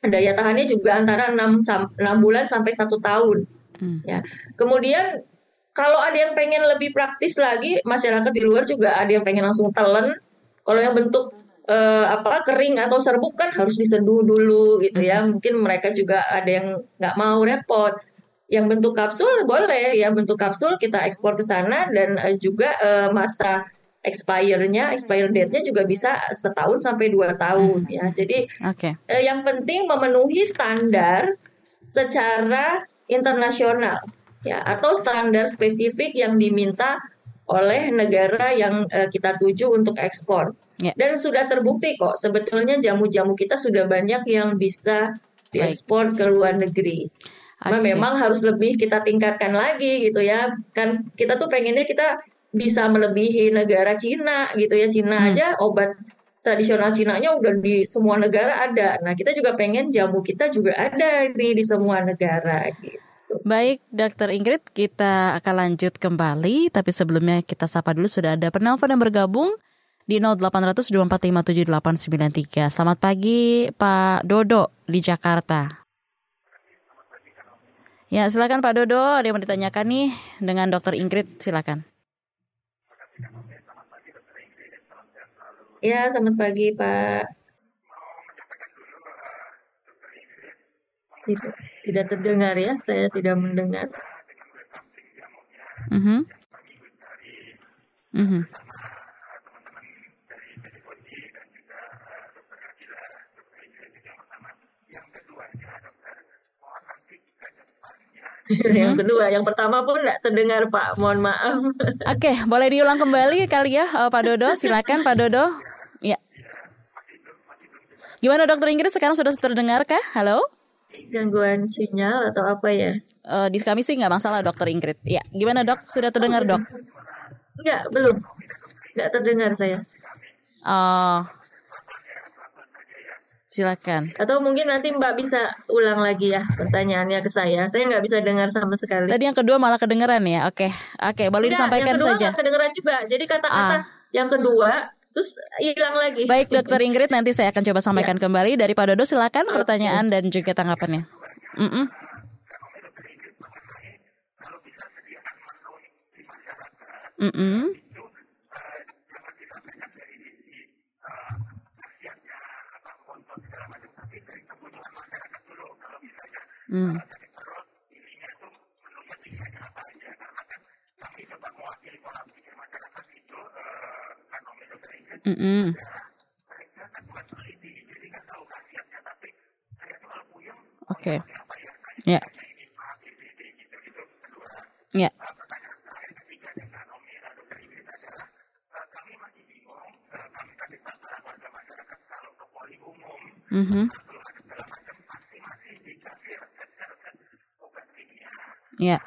daya tahannya juga antara 6, 6 bulan sampai satu tahun. Hmm. Ya. Kemudian kalau ada yang pengen lebih praktis lagi, masyarakat di luar juga ada yang pengen langsung telen. Kalau yang bentuk uh, apa kering atau serbuk kan harus diseduh dulu gitu ya. Hmm. Mungkin mereka juga ada yang nggak mau repot. Yang bentuk kapsul boleh ya bentuk kapsul kita ekspor ke sana dan uh, juga uh, masa expire-nya, expire date-nya juga bisa setahun sampai dua tahun hmm. ya. Jadi okay. uh, yang penting memenuhi standar secara internasional ya atau standar spesifik yang diminta oleh negara yang uh, kita tuju untuk ekspor. Yeah. Dan sudah terbukti kok sebetulnya jamu-jamu kita sudah banyak yang bisa diekspor ke luar negeri. Okay. Memang harus lebih kita tingkatkan lagi gitu ya. Kan kita tuh pengennya kita bisa melebihi negara Cina gitu ya. Cina hmm. aja obat tradisional Cina-nya udah di semua negara ada. Nah, kita juga pengen jamu kita juga ada nih di semua negara gitu. Baik, Dokter Ingrid, kita akan lanjut kembali. Tapi sebelumnya kita sapa dulu sudah ada penelpon yang bergabung di 0800 2457893. Selamat pagi, Pak Dodo di Jakarta. Ya, silakan Pak Dodo. Ada yang mau ditanyakan nih dengan Dokter Ingrid, silakan. Ya, selamat pagi, Pak. Tidak, tidak terdengar ya, saya tidak mendengar. Mm -hmm. Mm -hmm. Yang kedua, yang pertama pun tidak terdengar Pak, mohon maaf. Oke, boleh diulang kembali kali ya uh, Pak Dodo, silakan Pak Dodo. Gimana Dokter Ingrid sekarang sudah terdengar kah? Halo? Gangguan sinyal atau apa ya? Uh, di kami sih nggak masalah Dokter Ingrid. Ya, gimana dok? Sudah terdengar dok? Enggak, belum. Enggak terdengar saya. Oh, Silakan. Atau mungkin nanti Mbak bisa ulang lagi ya pertanyaannya ke saya. Saya nggak bisa dengar sama sekali. Tadi yang kedua malah kedengeran ya. Oke, oke, boleh Tidak, disampaikan yang kedua saja. kedengeran juga. Jadi kata-kata ah. yang kedua terus hilang lagi. Baik, Dokter Ingrid, nanti saya akan coba sampaikan ya. kembali dari Pak Dodo. Silakan pertanyaan dan juga tanggapannya. Mm -mm. Mm -mm. Hmm. Mm -mm. Oke. Okay. Ya. Yeah. Ya. Mm -hmm. Ya.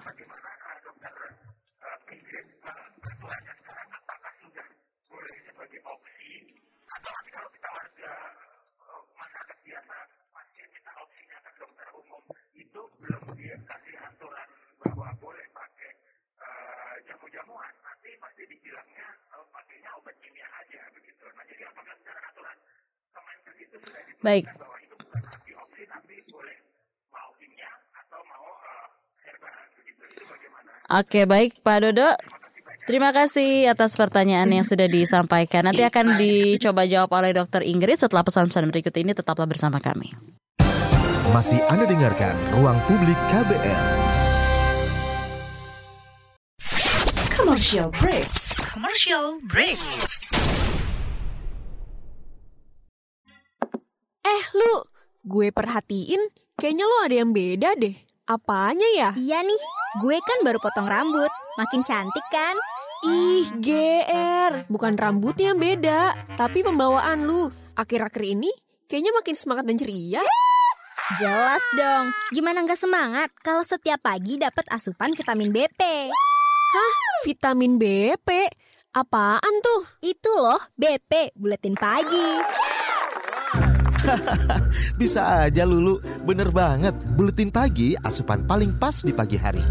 Baik. Oke, baik Pak Dodo. Terima kasih atas pertanyaan yang sudah disampaikan. Nanti akan dicoba jawab oleh Dokter Ingrid setelah pesan-pesan berikut ini. Tetaplah bersama kami. Masih Anda dengarkan Ruang Publik KBR. Commercial break. Commercial break. Eh, lu, gue perhatiin kayaknya lu ada yang beda deh. Apanya ya? Iya nih, gue kan baru potong rambut. Makin cantik kan? Ih, GR. Bukan rambutnya yang beda, tapi pembawaan lu. Akhir-akhir ini kayaknya makin semangat dan ceria. Jelas dong. Gimana nggak semangat kalau setiap pagi dapat asupan vitamin BP? Hah? Vitamin BP? Apaan tuh? Itu loh, BP, buletin pagi. Bisa aja Lulu, bener banget. Buletin pagi asupan paling pas di pagi hari.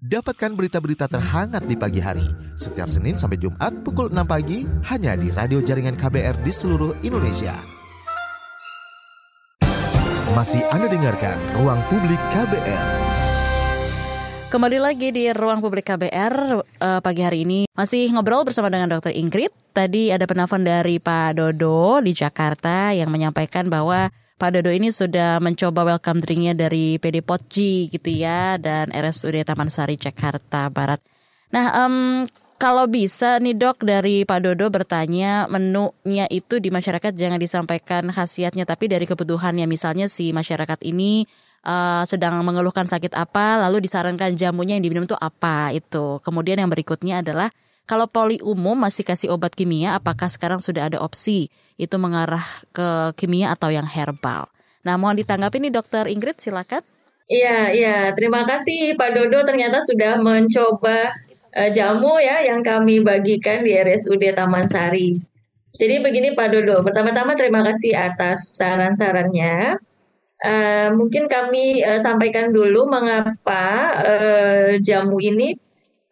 Dapatkan berita-berita terhangat di pagi hari setiap Senin sampai Jumat pukul 6 pagi hanya di radio jaringan KBR di seluruh Indonesia. Masih Anda dengarkan Ruang Publik KBR. Kembali lagi di ruang publik KBR uh, eh, pagi hari ini masih ngobrol bersama dengan Dr. Ingrid. Tadi ada penelpon dari Pak Dodo di Jakarta yang menyampaikan bahwa Pak Dodo ini sudah mencoba welcome drinknya dari PD Potji gitu ya dan RSUD Taman Sari Jakarta Barat. Nah, um, kalau bisa nih dok dari Pak Dodo bertanya menunya itu di masyarakat jangan disampaikan khasiatnya tapi dari kebutuhannya misalnya si masyarakat ini uh, sedang mengeluhkan sakit apa, lalu disarankan jamunya yang diminum itu apa itu. Kemudian yang berikutnya adalah kalau poli umum masih kasih obat kimia, apakah sekarang sudah ada opsi itu mengarah ke kimia atau yang herbal? Nah, mohon ditanggapi nih Dokter Ingrid, silakan. Iya, iya. Terima kasih Pak Dodo ternyata sudah mencoba uh, jamu ya yang kami bagikan di RSUD Taman Sari. Jadi begini Pak Dodo, pertama-tama terima kasih atas saran-sarannya. Uh, mungkin kami uh, sampaikan dulu mengapa uh, jamu ini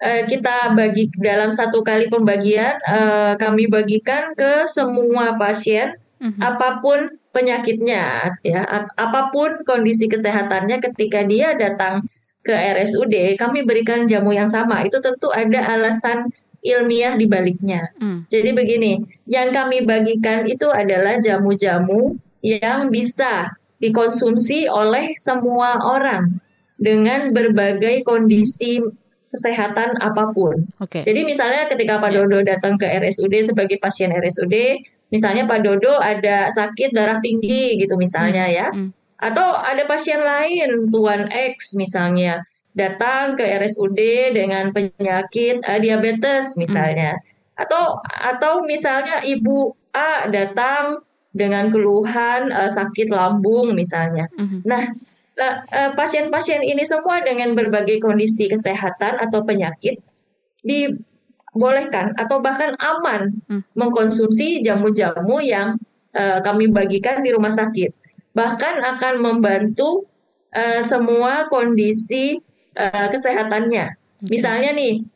uh, kita bagi dalam satu kali pembagian uh, kami bagikan ke semua pasien mm-hmm. apa pun penyakitnya ya apa pun kondisi kesehatannya ketika dia datang ke RSUD kami berikan jamu yang sama itu tentu ada alasan ilmiah di baliknya. Mm. Jadi begini, yang kami bagikan itu adalah jamu-jamu yang bisa dikonsumsi oleh semua orang dengan berbagai kondisi kesehatan apa pun. Okay. Jadi misalnya ketika Pak Dodo datang ke RSUD sebagai pasien RSUD, misalnya Pak Dodo ada sakit darah tinggi gitu misalnya hmm. ya. Hmm. Atau ada pasien lain Tuan X misalnya, datang ke RSUD dengan penyakit uh, diabetes misalnya. Hmm. Atau atau misalnya ibu A datang dengan keluhan uh, sakit lambung misalnya. Hmm. Nah, pasien-pasien ini semua dengan berbagai kondisi kesehatan atau penyakit dibolehkan atau bahkan aman hmm. mengkonsumsi jamu-jamu yang uh, kami bagikan di rumah sakit. Bahkan akan membantu uh, semua kondisi uh, kesehatannya. Misalnya nih,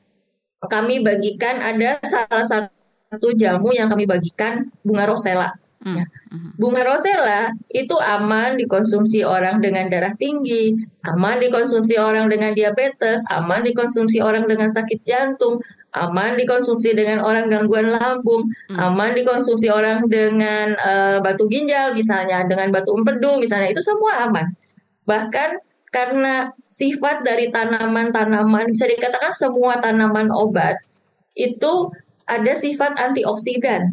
kami bagikan ada salah satu jamu yang kami bagikan bunga rosella. Hmm, ya. Hmm. Bunga rosella itu aman dikonsumsi orang dengan darah tinggi, aman dikonsumsi orang dengan diabetes, aman dikonsumsi orang dengan sakit jantung, aman dikonsumsi dengan orang gangguan lambung, hmm. aman dikonsumsi orang dengan uh, batu ginjal misalnya, dengan batu empedu misalnya, itu semua aman. Bahkan karena sifat dari tanaman-tanaman bisa dikatakan semua tanaman obat itu ada sifat antioksidan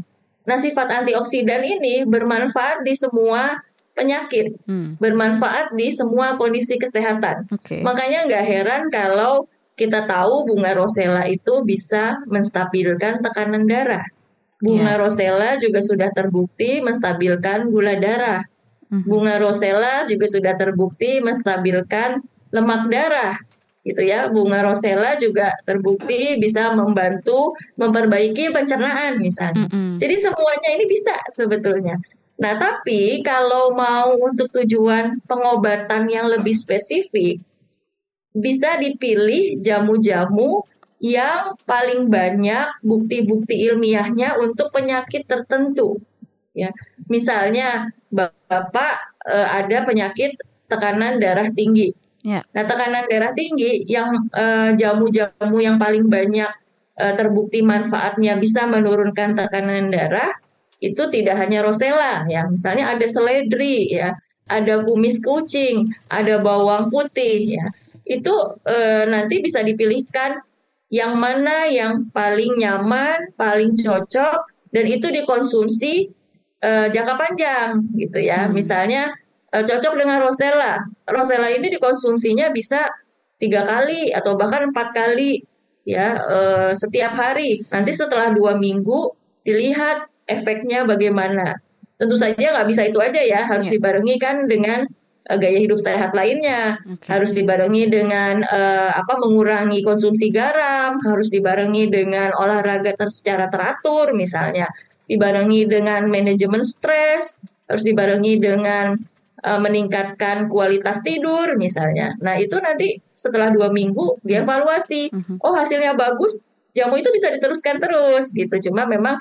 Nah, sifat antioksidan ini bermanfaat di semua penyakit, hmm. bermanfaat di semua kondisi kesehatan. Okay. Makanya nggak heran kalau kita tahu bunga rosella itu bisa menstabilkan tekanan darah. Bunga yeah. rosella juga sudah terbukti menstabilkan gula darah. Hmm. Bunga rosella juga sudah terbukti menstabilkan lemak darah gitu ya. Bunga rosella juga terbukti bisa membantu memperbaiki pencernaan misalnya. Mm -hmm. Jadi semuanya ini bisa sebetulnya. Nah, tapi kalau mau untuk tujuan pengobatan yang lebih spesifik, bisa dipilih jamu-jamu yang paling banyak bukti-bukti ilmiahnya untuk penyakit tertentu. Ya, misalnya Bapak eh, ada penyakit tekanan darah tinggi. Ya. Nah, tekanan darah tinggi yang eh, jamu-jamu uh, yang paling banyak uh, terbukti manfaatnya bisa menurunkan tekanan darah itu tidak hanya rosella ya. Misalnya ada seledri ya, ada kumis kucing, ada bawang putih ya. Itu uh, nanti bisa dipilihkan yang mana yang paling nyaman, paling cocok dan itu dikonsumsi uh, jangka panjang gitu ya. Hmm. Misalnya uh, cocok dengan rosella. Rosella ini dikonsumsinya bisa tiga kali atau bahkan empat kali ya uh, setiap hari. Nanti setelah dua minggu dilihat efeknya bagaimana. Tentu saja nggak bisa itu aja ya, harus yeah. dibarengi kan dengan uh, gaya hidup sehat lainnya, okay. harus dibarengi dengan uh, apa mengurangi konsumsi garam, harus dibarengi dengan olahraga ter secara teratur misalnya, dibarengi dengan manajemen stres, harus dibarengi dengan meningkatkan kualitas tidur misalnya. Nah itu nanti setelah dua minggu dievaluasi, mm-hmm. oh hasilnya bagus, jamu itu bisa diteruskan terus gitu. Cuma memang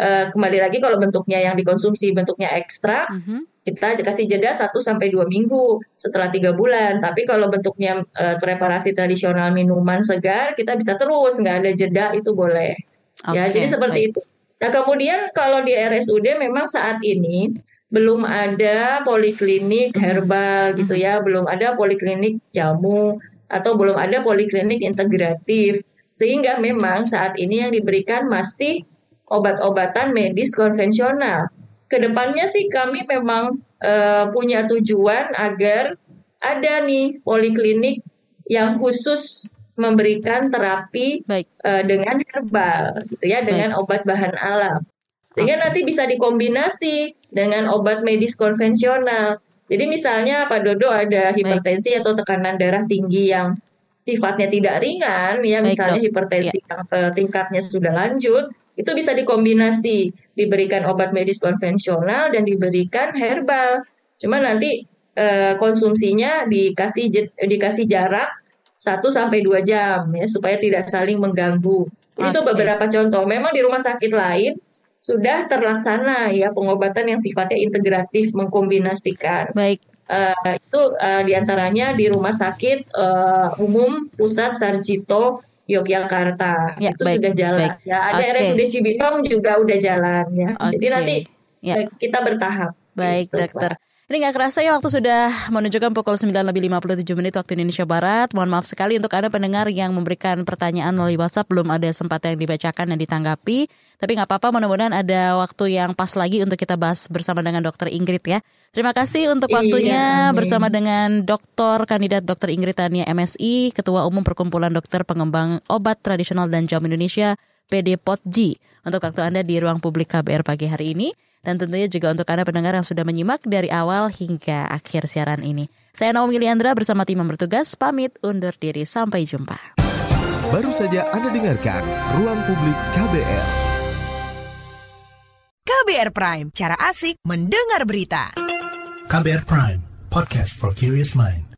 uh, kembali lagi kalau bentuknya yang dikonsumsi bentuknya ekstra, mm-hmm. kita kasih jeda 1 sampai dua minggu setelah tiga bulan. Tapi kalau bentuknya uh, preparasi tradisional minuman segar, kita bisa terus nggak ada jeda itu boleh. Okay, ya jadi seperti baik. itu. Nah kemudian kalau di RSUD memang saat ini belum ada poliklinik herbal gitu ya, belum ada poliklinik jamu atau belum ada poliklinik integratif. Sehingga memang saat ini yang diberikan masih obat-obatan medis konvensional. Ke depannya sih kami memang uh, punya tujuan agar ada nih poliklinik yang khusus memberikan terapi Baik. Uh, dengan herbal gitu ya, dengan obat bahan alam. Sehingga okay. nanti bisa dikombinasi dengan obat medis konvensional. Jadi misalnya Pak Dodo ada hipertensi Baik. atau tekanan darah tinggi yang sifatnya tidak ringan, ya Baik, misalnya dok. hipertensi ya. yang uh, tingkatnya sudah lanjut, itu bisa dikombinasi, diberikan obat medis konvensional dan diberikan herbal. Cuma nanti uh, konsumsinya dikasih dikasih jarak 1 sampai 2 jam ya supaya tidak saling mengganggu. Okay. Itu beberapa contoh. Memang di rumah sakit lain sudah terlaksana ya pengobatan yang sifatnya integratif mengkombinasikan. Baik. Uh, itu uh, di antaranya di Rumah Sakit uh, Umum Pusat Sarjito Yogyakarta ya, itu baik, sudah jalan baik. ya ada okay. RSUD Cibinong juga udah jalan ya okay. jadi nanti ya. kita bertahap baik gitu, dokter Pak. Ini nggak kerasa ya waktu sudah menunjukkan pukul 9 lebih 57 menit waktu Indonesia Barat. Mohon maaf sekali untuk Anda pendengar yang memberikan pertanyaan melalui WhatsApp belum ada sempat yang dibacakan dan ditanggapi. Tapi nggak apa-apa mudah-mudahan ada waktu yang pas lagi untuk kita bahas bersama dengan Dokter Ingrid ya. Terima kasih untuk iya, waktunya iya, bersama dengan Dokter Kandidat Dokter Ingrid Tania MSI, Ketua Umum Perkumpulan Dokter Pengembang Obat Tradisional dan Jamu Indonesia PD POTG untuk waktu Anda di ruang publik KBR pagi hari ini dan tentunya juga untuk Anda pendengar yang sudah menyimak dari awal hingga akhir siaran ini. Saya Naomi Liandra bersama tim yang bertugas pamit undur diri sampai jumpa. Baru saja Anda dengarkan Ruang Publik KBR. KBR Prime, cara asik mendengar berita. KBR Prime, podcast for curious mind.